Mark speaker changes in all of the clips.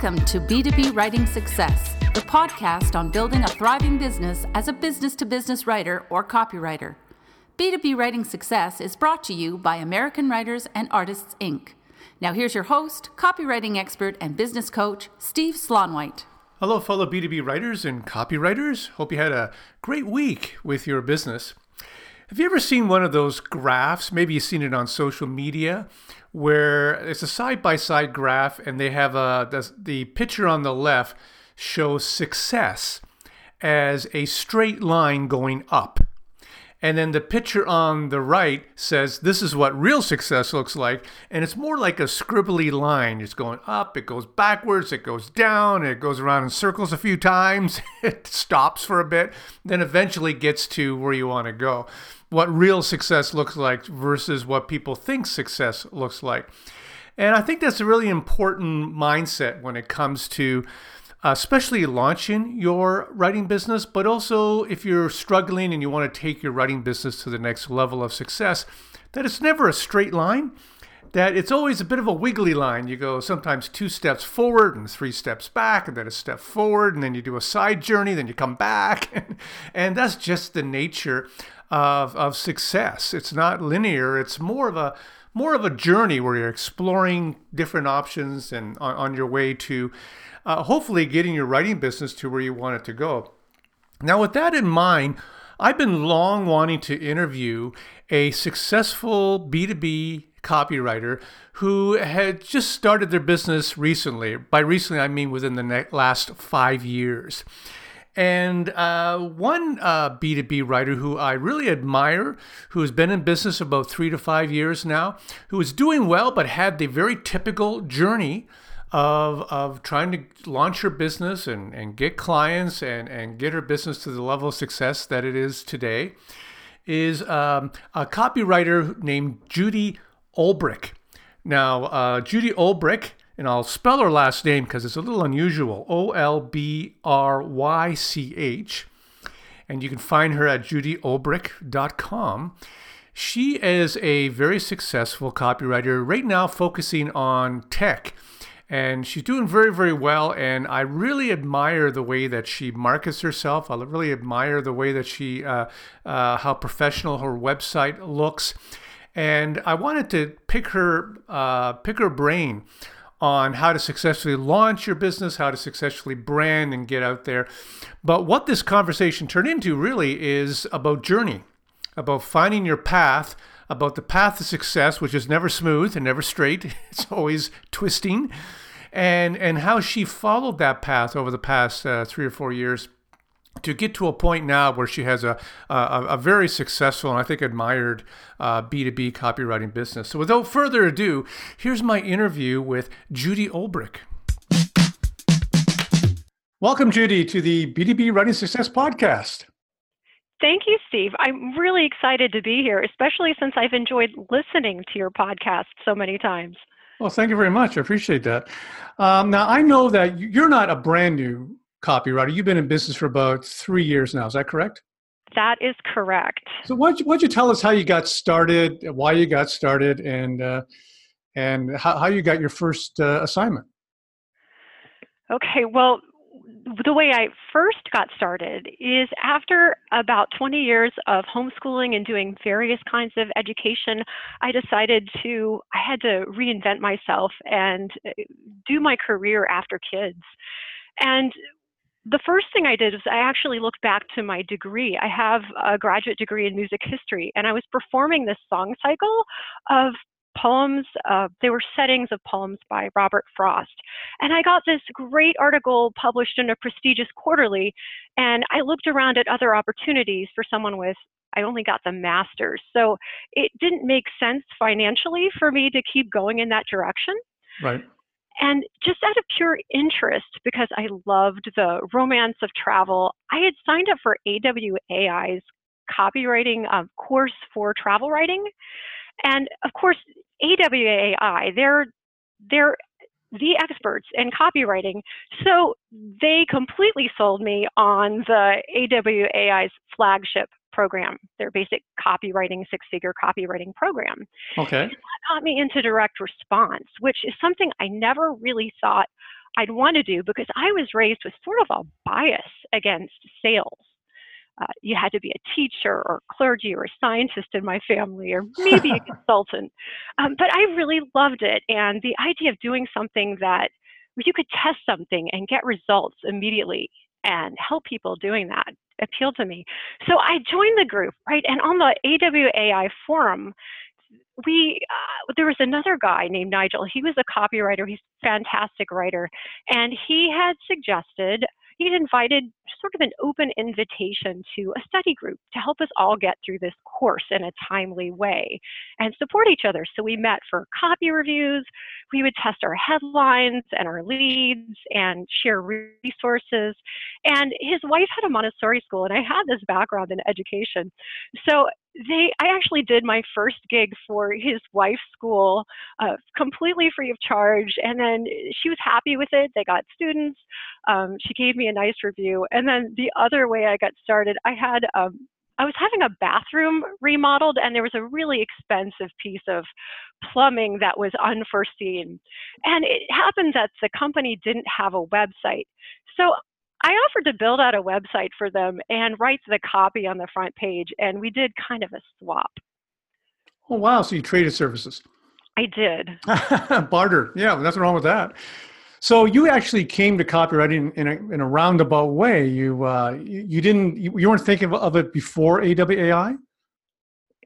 Speaker 1: Welcome to B2B Writing Success, the podcast on building a thriving business as a business to business writer or copywriter. B2B Writing Success is brought to you by American Writers and Artists, Inc. Now, here's your host, copywriting expert, and business coach, Steve Slaunwhite.
Speaker 2: Hello, fellow B2B writers and copywriters. Hope you had a great week with your business. Have you ever seen one of those graphs? Maybe you've seen it on social media where it's a side by side graph and they have a the, the picture on the left shows success as a straight line going up. And then the picture on the right says this is what real success looks like. And it's more like a scribbly line. It's going up, it goes backwards, it goes down, it goes around in circles a few times, it stops for a bit, then eventually gets to where you want to go. What real success looks like versus what people think success looks like. And I think that's a really important mindset when it comes to Uh, especially launching your writing business, but also if you're struggling and you want to take your writing business to the next level of success, that it's never a straight line, that it's always a bit of a wiggly line. You go sometimes two steps forward and three steps back, and then a step forward, and then you do a side journey, then you come back. and that's just the nature of, of success. It's not linear, it's more of a more of a journey where you're exploring different options and on, on your way to uh, hopefully getting your writing business to where you want it to go. Now, with that in mind, I've been long wanting to interview a successful B2B copywriter who had just started their business recently. By recently, I mean within the last five years. And uh, one uh, B2B writer who I really admire, who has been in business about three to five years now, who is doing well but had the very typical journey of, of trying to launch her business and, and get clients and, and get her business to the level of success that it is today is um, a copywriter named Judy Olbrych. Now, uh, Judy Olbrych, and I'll spell her last name because it's a little unusual. O L B R Y C H. And you can find her at judyolbrych.com. She is a very successful copywriter right now, focusing on tech. And she's doing very very well and i really admire the way that she markets herself. I really admire the way that she uh, uh, how professional her website looks. And i wanted to pick her uh, pick her brain on how to successfully launch your business how to successfully brand and get out there but what this conversation turned into really is about journey about finding your path about the path to success, which is never smooth and never straight. It's always twisting, and and how she followed that path over the past uh, three or four years to get to a point now where she has a, a, a very successful and I think admired uh, B2B copywriting business. So without further ado, here's my interview with Judy Olbrych. Welcome, Judy, to the B2B Writing Success Podcast.
Speaker 3: Thank you, Steve. I'm really excited to be here, especially since I've enjoyed listening to your podcast so many times.
Speaker 2: Well, thank you very much. I appreciate that. Um, now, I know that you're not a brand new copywriter. You've been in business for about three years now. Is that correct?
Speaker 3: That is correct.
Speaker 2: So, why don't you, you tell us how you got started, why you got started, and uh, and how, how you got your first uh, assignment?
Speaker 3: Okay. Well, the way I first got started is after about 20 years of homeschooling and doing various kinds of education, I decided to, I had to reinvent myself and uh, do my career after kids. And the first thing I did was I actually looked back to my degree. I have a graduate degree in music history, and I was performing this song cycle of poems. Uh, they were settings of poems by Robert Frost. And I got this great article published in a prestigious quarterly, and I looked around at other opportunities for someone with I only got the master's. So it didn't make sense financially for me to keep going in that direction.
Speaker 2: Right.
Speaker 3: And just out of pure interest, because I loved the romance of travel, I had signed up for AWAI's copywriting um, course for travel writing. And of course, AWAI, they're they're the experts in copywriting. So they completely sold me on the AWAI's flagship program, their basic copywriting, six figure copywriting program.
Speaker 2: Okay.
Speaker 3: And that got me into direct response, which is something I never really thought I'd want to do because I was raised with sort of a bias against sales. Uh, you had to be a teacher or clergy or a scientist in my family or maybe a consultant. Um, but I really loved it. And the idea of doing something that you could test something and get results immediately and help people doing that appealed to me. So I joined the group, right? And on the AWAI forum, we uh, there was another guy named Nigel. He was a copywriter. He's a fantastic writer, and he had suggested he had invited sort of an open invitation to a study group to help us all get through this course in a timely way and support each other. So we met for copy reviews. We would test our headlines and our leads and share resources. And his wife had a Montessori school, and I had this background in education. So they i actually did my first gig for his wife's school uh, completely free of charge and then she was happy with it they got students um, she gave me a nice review and then the other way i got started i had um, i was having a bathroom remodeled and there was a really expensive piece of plumbing that was unforeseen and it happened that the company didn't have a website so I offered to build out a website for them and write the copy on the front page, and we did kind of a swap.
Speaker 2: Oh, wow. So you traded services.
Speaker 3: I did.
Speaker 2: Barter. Yeah, nothing wrong with that. So you actually came to copywriting in a, in a roundabout way. You, uh, you, you didn't, you, you weren't thinking of it before AWAI?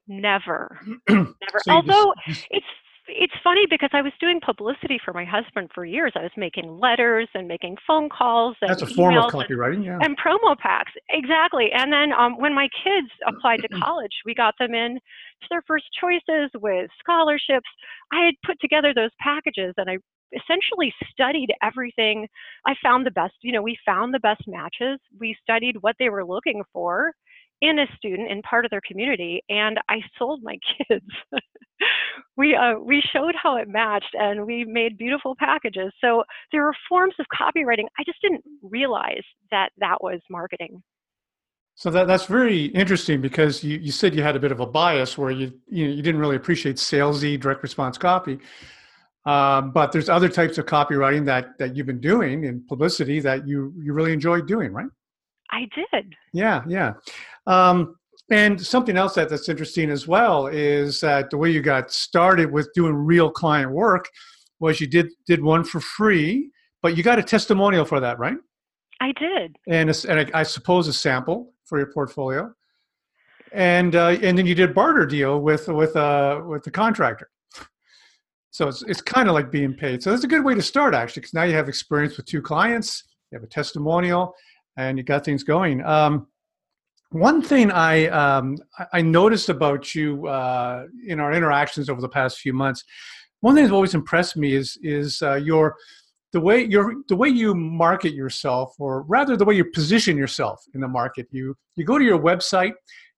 Speaker 3: Never. Never. so Although just, it's it's funny because I was doing publicity for my husband for years. I was making letters and making phone calls. And
Speaker 2: That's a form of copywriting,
Speaker 3: and,
Speaker 2: yeah.
Speaker 3: And promo packs, exactly. And then um, when my kids applied to college, we got them in to their first choices with scholarships. I had put together those packages, and I essentially studied everything. I found the best. You know, we found the best matches. We studied what they were looking for in a student in part of their community and i sold my kids we uh, we showed how it matched and we made beautiful packages so there were forms of copywriting i just didn't realize that that was marketing
Speaker 2: so that, that's very interesting because you, you said you had a bit of a bias where you you, know, you didn't really appreciate salesy direct response copy um, but there's other types of copywriting that that you've been doing in publicity that you you really enjoyed doing right
Speaker 3: I did.
Speaker 2: Yeah, yeah. Um, and something else that, that's interesting as well is that the way you got started with doing real client work was you did did one for free, but you got a testimonial for that, right?
Speaker 3: I did.
Speaker 2: And, a, and a, I suppose a sample for your portfolio, and uh, and then you did barter deal with with uh, with the contractor. So it's it's kind of like being paid. So that's a good way to start actually, because now you have experience with two clients, you have a testimonial, and you got things going. Um, one thing I um, I noticed about you uh, in our interactions over the past few months, one thing that's always impressed me is is uh, your the way your the way you market yourself, or rather the way you position yourself in the market. You you go to your website,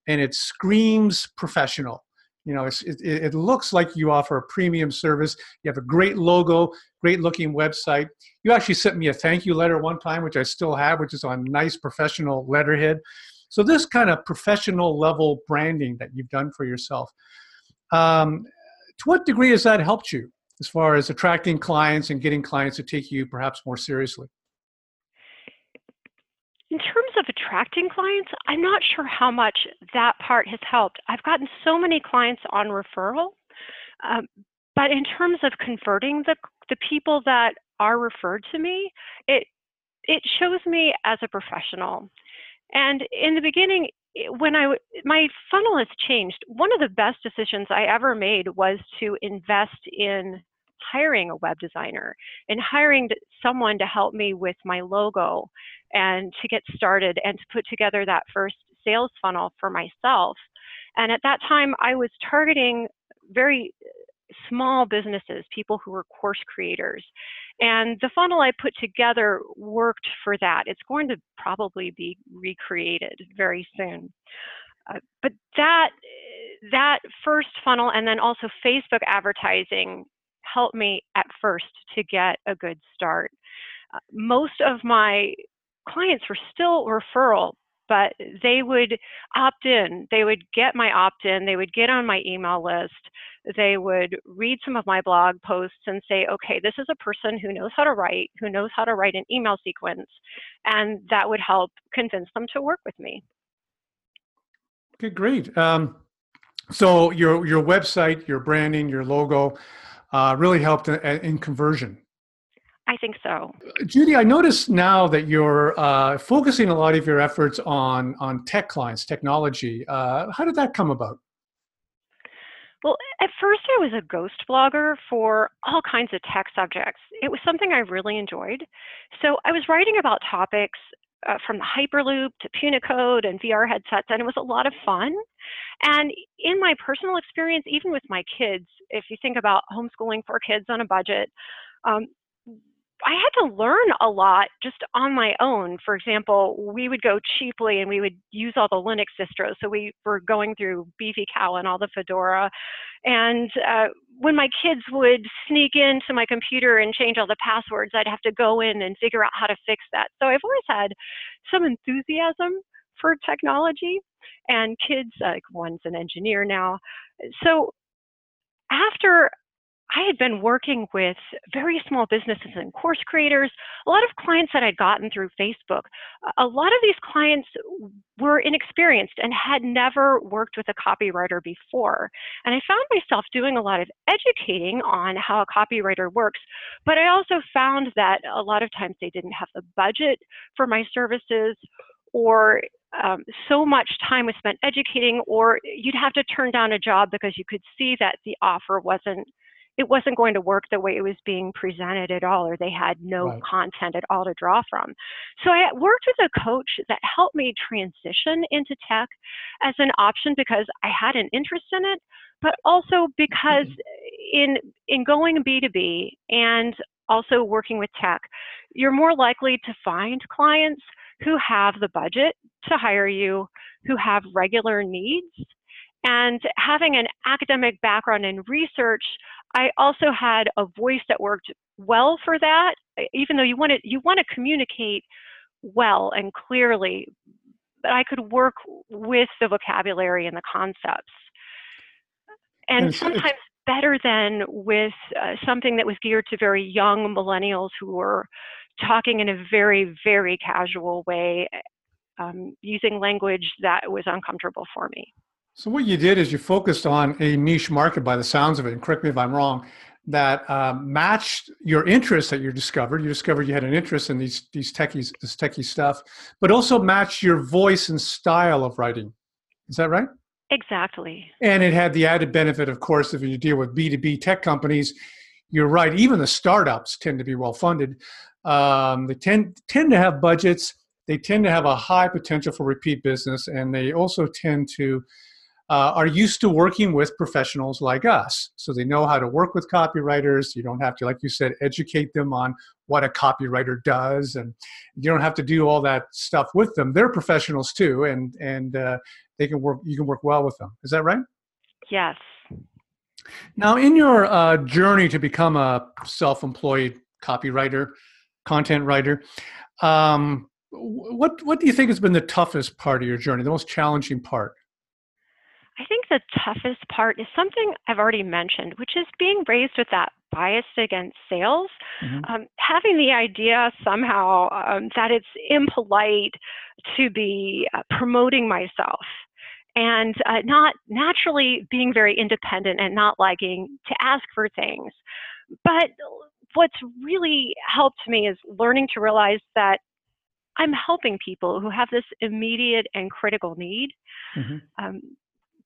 Speaker 2: and it screams professional. You know, it, it looks like you offer a premium service. You have a great logo, great looking website. You actually sent me a thank you letter one time, which I still have, which is on nice professional letterhead. So this kind of professional level branding that you've done for yourself, um, to what degree has that helped you as far as attracting clients and getting clients to take you perhaps more seriously?
Speaker 3: In terms of attracting clients, I'm not sure how much that part has helped. I've gotten so many clients on referral, um, but in terms of converting the the people that are referred to me, it it shows me as a professional. And in the beginning, when I my funnel has changed, one of the best decisions I ever made was to invest in hiring a web designer and hiring someone to help me with my logo and to get started and to put together that first sales funnel for myself. And at that time, I was targeting very small businesses, people who were course creators. And the funnel I put together worked for that. It's going to probably be recreated very soon. Uh, but that that first funnel and then also Facebook advertising helped me at first to get a good start. Uh, most of my clients were still referral but they would opt in. They would get my opt in, they would get on my email list, they would read some of my blog posts and say, okay, this is a person who knows how to write, who knows how to write an email sequence, and that would help convince them to work with me.
Speaker 2: Okay, great. Um, so your your website, your branding, your logo uh, really helped in, in conversion.
Speaker 3: I think so.
Speaker 2: Judy, I notice now that you're uh, focusing a lot of your efforts on on tech clients, technology. Uh, how did that come about?
Speaker 3: Well, at first I was a ghost blogger for all kinds of tech subjects. It was something I really enjoyed. So I was writing about topics uh, from the Hyperloop to Punycode and VR headsets, and it was a lot of fun. And in my personal experience, even with my kids, if you think about homeschooling for kids on a budget, um, I had to learn a lot just on my own. For example, we would go cheaply and we would use all the Linux distros. So we were going through Beefy Cow and all the Fedora. And uh, when my kids would sneak into my computer and change all the passwords, I'd have to go in and figure out how to fix that. So I've always had some enthusiasm for technology. And kids, like one's an engineer now. So after I had been working with very small businesses and course creators, a lot of clients that I'd gotten through Facebook. A lot of these clients were inexperienced and had never worked with a copywriter before. And I found myself doing a lot of educating on how a copywriter works, but I also found that a lot of times they didn't have the budget for my services or um, so much time was spent educating, or you'd have to turn down a job because you could see that the offer wasn't it wasn't going to work the way it was being presented at all, or they had no right. content at all to draw from. So I worked with a coach that helped me transition into tech as an option because I had an interest in it, but also because mm-hmm. in in going B2B and also working with tech, you're more likely to find clients who have the budget to hire you, who have regular needs, and having an academic background in research, I also had a voice that worked well for that, even though you want to, you want to communicate well and clearly, but I could work with the vocabulary and the concepts. And, and sometimes it's, better than with uh, something that was geared to very young millennials who were talking in a very, very casual way, um, using language that was uncomfortable for me.
Speaker 2: So what you did is you focused on a niche market by the sounds of it, and correct me if I'm wrong, that uh, matched your interest that you discovered. You discovered you had an interest in these these techies, this techie stuff, but also matched your voice and style of writing. Is that right?
Speaker 3: Exactly.
Speaker 2: And it had the added benefit, of course, if you deal with B2B tech companies, you're right. Even the startups tend to be well funded. Um, they tend tend to have budgets. They tend to have a high potential for repeat business, and they also tend to uh, are used to working with professionals like us. So they know how to work with copywriters. You don't have to, like you said, educate them on what a copywriter does, and you don't have to do all that stuff with them. They're professionals too, and and uh, they can work. You can work well with them. Is that right?
Speaker 3: Yes.
Speaker 2: Now, in your uh, journey to become a self-employed copywriter, content writer, um, what what do you think has been the toughest part of your journey, the most challenging part?
Speaker 3: The toughest part is something I've already mentioned, which is being raised with that bias against sales. Mm-hmm. Um, having the idea somehow um, that it's impolite to be uh, promoting myself and uh, not naturally being very independent and not liking to ask for things. But what's really helped me is learning to realize that I'm helping people who have this immediate and critical need. Mm-hmm. Um,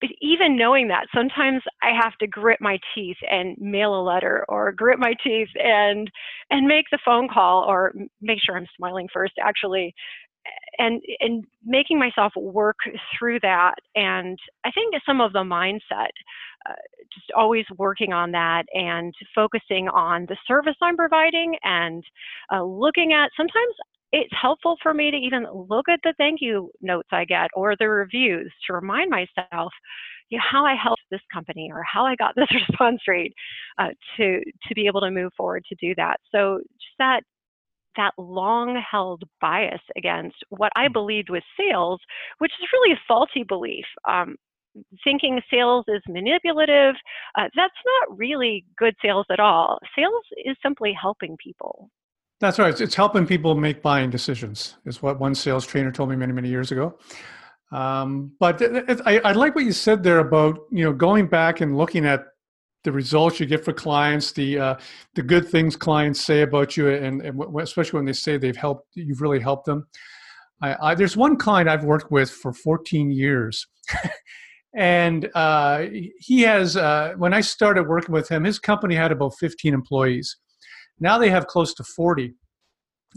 Speaker 3: but even knowing that, sometimes I have to grit my teeth and mail a letter, or grit my teeth and and make the phone call, or make sure I'm smiling first, actually, and and making myself work through that. And I think some of the mindset, uh, just always working on that and focusing on the service I'm providing and uh, looking at sometimes it's helpful for me to even look at the thank you notes I get or the reviews to remind myself you know, how I helped this company or how I got this response rate uh, to to be able to move forward to do that. So just that that long held bias against what I believed was sales, which is really a faulty belief. Um, thinking sales is manipulative, uh, that's not really good sales at all. Sales is simply helping people.
Speaker 2: That's right. It's helping people make buying decisions, is what one sales trainer told me many, many years ago. Um, but I, I like what you said there about you know going back and looking at the results you get for clients, the uh, the good things clients say about you, and, and especially when they say they've helped, you've really helped them. I, I, there's one client I've worked with for 14 years, and uh, he has. Uh, when I started working with him, his company had about 15 employees. Now they have close to 40.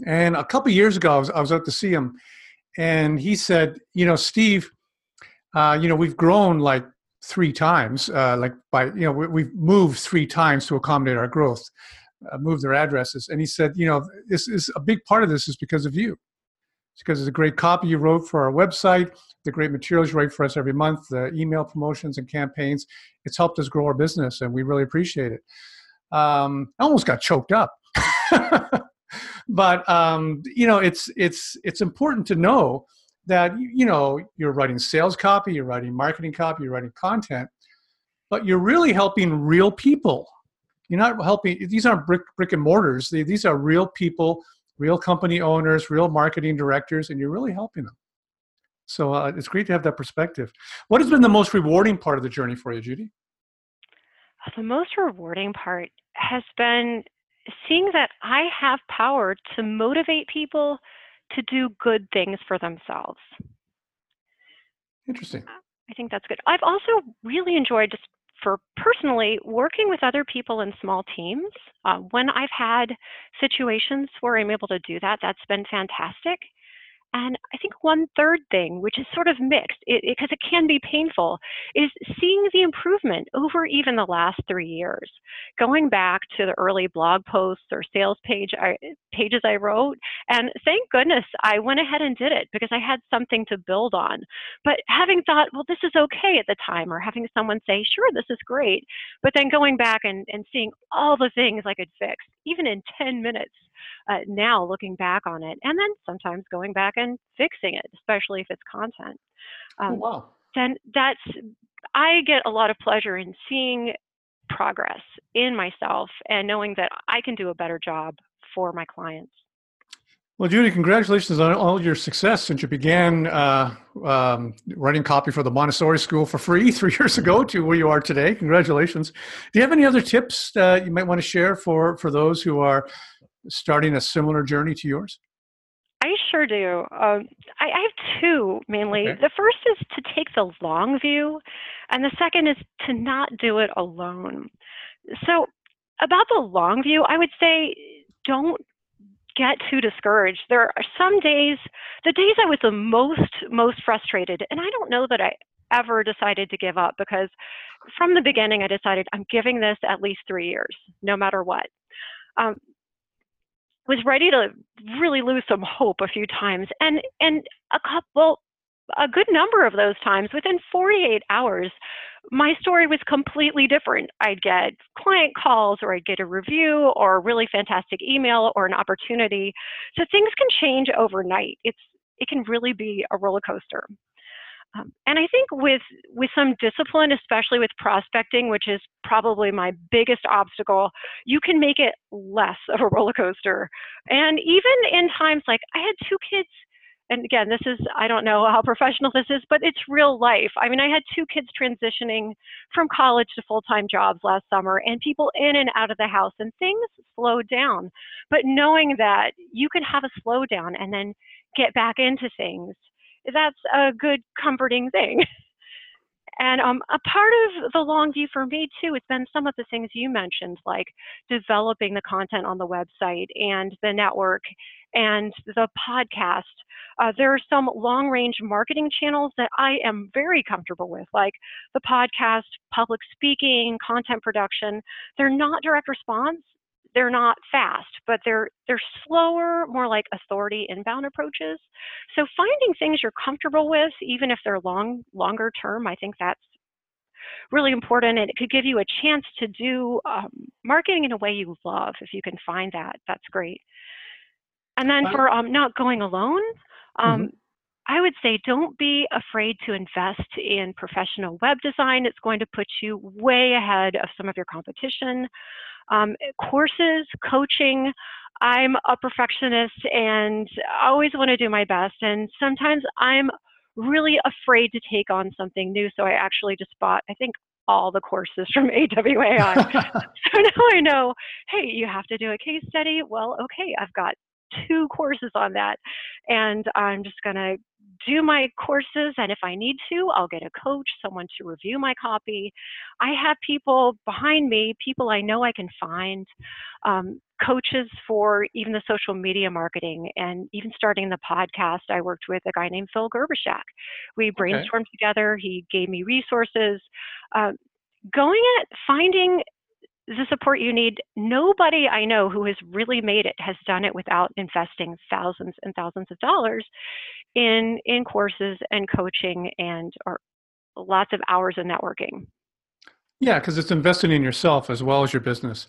Speaker 2: And a couple years ago, I was, I was out to see him, and he said, "You know, Steve, uh, you know, we've grown like three times, uh, like by you know we, have moved three times to accommodate our growth, uh, moved their addresses." And he said, "You know, this is a big part of this is because of you. It's because of the great copy you wrote for our website, the great materials you write for us every month, the email promotions and campaigns. It's helped us grow our business, and we really appreciate it." Um, I almost got choked up. but um, you know, it's it's it's important to know that you know you're writing sales copy, you're writing marketing copy, you're writing content, but you're really helping real people. You're not helping; these aren't brick brick and mortars. These are real people, real company owners, real marketing directors, and you're really helping them. So uh, it's great to have that perspective. What has been the most rewarding part of the journey for you, Judy?
Speaker 3: The most rewarding part has been seeing that I have power to motivate people to do good things for themselves.
Speaker 2: Interesting.
Speaker 3: I think that's good. I've also really enjoyed just for personally working with other people in small teams. Uh, when I've had situations where I'm able to do that, that's been fantastic. And I think one third thing, which is sort of mixed, because it, it, it, can be painful, is seeing the improvement over even the last three years. Going back to the early blog posts or sales page I, pages I wrote, and thank goodness I went ahead and did it because I had something to build on. But having thought, well, this is okay at the time, or having someone say, sure, this is great, but then going back and, and seeing all the things I could fix, even in 10 minutes, uh, now looking back on it, and then sometimes going back and fixing it, especially if it's content.
Speaker 2: Oh, um, oh, wow.
Speaker 3: Then that's I get a lot of pleasure in seeing progress in myself and knowing that I can do a better job for my clients.
Speaker 2: Well, Judy, congratulations on all your success since you began uh, um, writing copy for the Montessori School for free three years ago to where you are today. Congratulations. Do you have any other tips uh, you might want to share for, for those who are starting a similar journey to yours?
Speaker 3: I sure do. Um, I, I, have two mainly. Okay. The first is to take the long view, and the second is to not do it alone. So, about the long view, I would say don't get too discouraged. There are some days, the days I was the most most frustrated, and I don't know that I ever decided to give up because from the beginning I decided I'm giving this at least three years, no matter what. Um, was ready to really lose some hope a few times and and a couple a good number of those times within 48 hours my story was completely different. I'd get client calls or i'd get a review or a really fantastic email or an opportunity. So things can change overnight. It's it can really be a roller coaster um, and I think with with some discipline, especially with prospecting, which is probably my biggest obstacle, you can make it less of a roller coaster. And even in times like I had two kids, and again, this is I don't know how professional this is, but it's real life. I mean, I had two kids transitioning from college to full time jobs last summer, and people in and out of the house, and things slowed down. But knowing that you can have a slowdown and then get back into things that's a good comforting thing. And um, a part of the long view for me too it's been some of the things you mentioned, like developing the content on the website and the network and the podcast. Uh, there are some long range marketing channels that I am very comfortable with, like the podcast, public speaking, content production. They're not direct response, they're not fast, but they're they're slower, more like authority inbound approaches. So finding things you're comfortable with, even if they're long longer term, I think that's really important, and it could give you a chance to do um, marketing in a way you love. If you can find that, that's great. And then for um, not going alone, um, mm-hmm. I would say don't be afraid to invest in professional web design. It's going to put you way ahead of some of your competition. Um, courses, coaching. I'm a perfectionist and I always want to do my best. And sometimes I'm really afraid to take on something new. So I actually just bought, I think, all the courses from AWAI. so now I know, hey, you have to do a case study. Well, okay, I've got two courses on that. And I'm just going to do my courses. And if I need to, I'll get a coach, someone to review my copy. I have people behind me, people I know I can find, um, coaches for even the social media marketing and even starting the podcast. I worked with a guy named Phil Gerbyshak. We brainstormed okay. together, he gave me resources. Uh, going at finding the support you need. Nobody I know who has really made it has done it without investing thousands and thousands of dollars in in courses and coaching and or lots of hours of networking.
Speaker 2: Yeah, because it's investing in yourself as well as your business.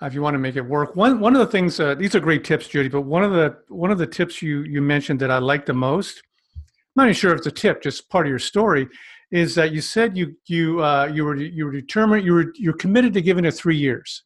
Speaker 2: Uh, if you want to make it work, one one of the things uh, these are great tips, Judy. But one of the one of the tips you you mentioned that I like the most, I'm not even sure if it's a tip, just part of your story, is that you said you you uh, you were you were determined you were you're committed to giving it three years,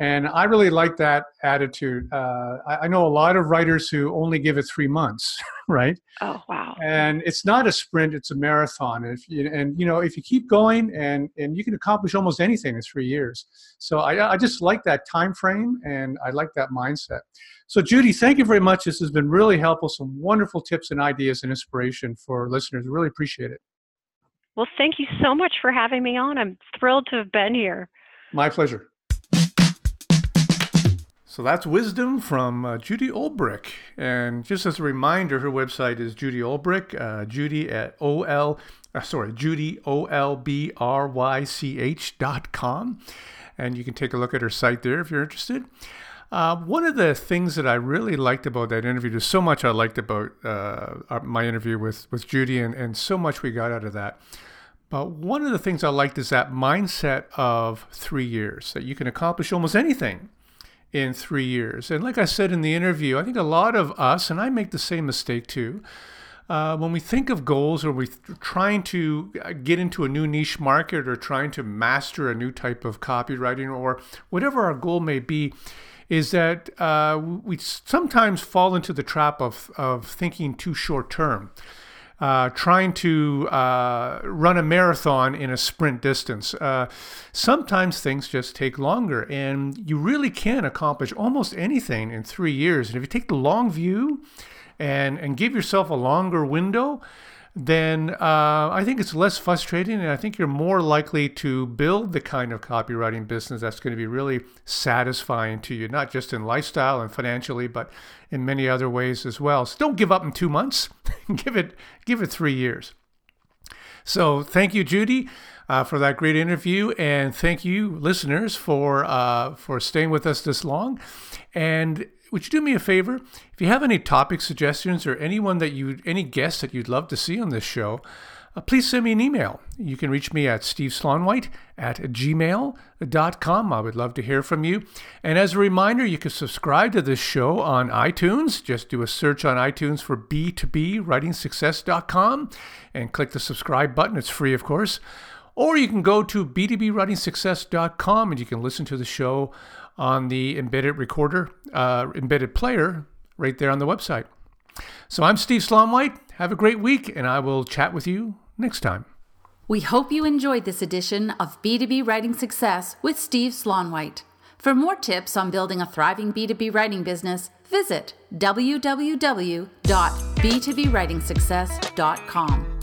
Speaker 2: and I really like that attitude. Uh, I, I, know a lot of writers who only give it three months, right?
Speaker 3: Oh wow!
Speaker 2: And it's not a sprint; it's a marathon. And if you, and you know if you keep going and and you can accomplish almost anything in three years. So I I just like that time frame and I like that mindset. So Judy, thank you very much. This has been really helpful. Some wonderful tips and ideas and inspiration for listeners. Really appreciate it.
Speaker 3: Well, thank you so much for having me on. I'm thrilled to have been here.
Speaker 2: My pleasure. So that's wisdom from uh, Judy Olbrych. And just as a reminder, her website is Judy Olbrych, uh, Judy at O L, uh, sorry, Judy O L B R Y C H dot com. And you can take a look at her site there if you're interested. Uh, one of the things that I really liked about that interview, there's so much I liked about uh, my interview with, with Judy, and, and so much we got out of that. But one of the things I liked is that mindset of three years, that you can accomplish almost anything in three years. And like I said in the interview, I think a lot of us, and I make the same mistake too, uh, when we think of goals or we're trying to get into a new niche market or trying to master a new type of copywriting or whatever our goal may be, is that uh, we sometimes fall into the trap of, of thinking too short term uh, trying to uh, run a marathon in a sprint distance. Uh, sometimes things just take longer, and you really can accomplish almost anything in three years. And if you take the long view and, and give yourself a longer window, then uh, I think it's less frustrating, and I think you're more likely to build the kind of copywriting business that's going to be really satisfying to you, not just in lifestyle and financially, but in many other ways as well. So don't give up in two months. give it give it three years. So thank you, Judy. Uh, for that great interview, and thank you, listeners, for uh, for staying with us this long. And would you do me a favor? If you have any topic suggestions or anyone that you, any guests that you'd love to see on this show, uh, please send me an email. You can reach me at steveslaunwhite at gmail.com. I would love to hear from you. And as a reminder, you can subscribe to this show on iTunes. Just do a search on iTunes for B2B writingsuccess.com and click the subscribe button. It's free, of course. Or you can go to b2bwritingsuccess.com and you can listen to the show on the embedded recorder, uh, embedded player right there on the website. So I'm Steve Slaunwhite. Have a great week, and I will chat with you next time.
Speaker 1: We hope you enjoyed this edition of B2B Writing Success with Steve Slaunwhite. For more tips on building a thriving B2B writing business, visit www.b2bwritingsuccess.com.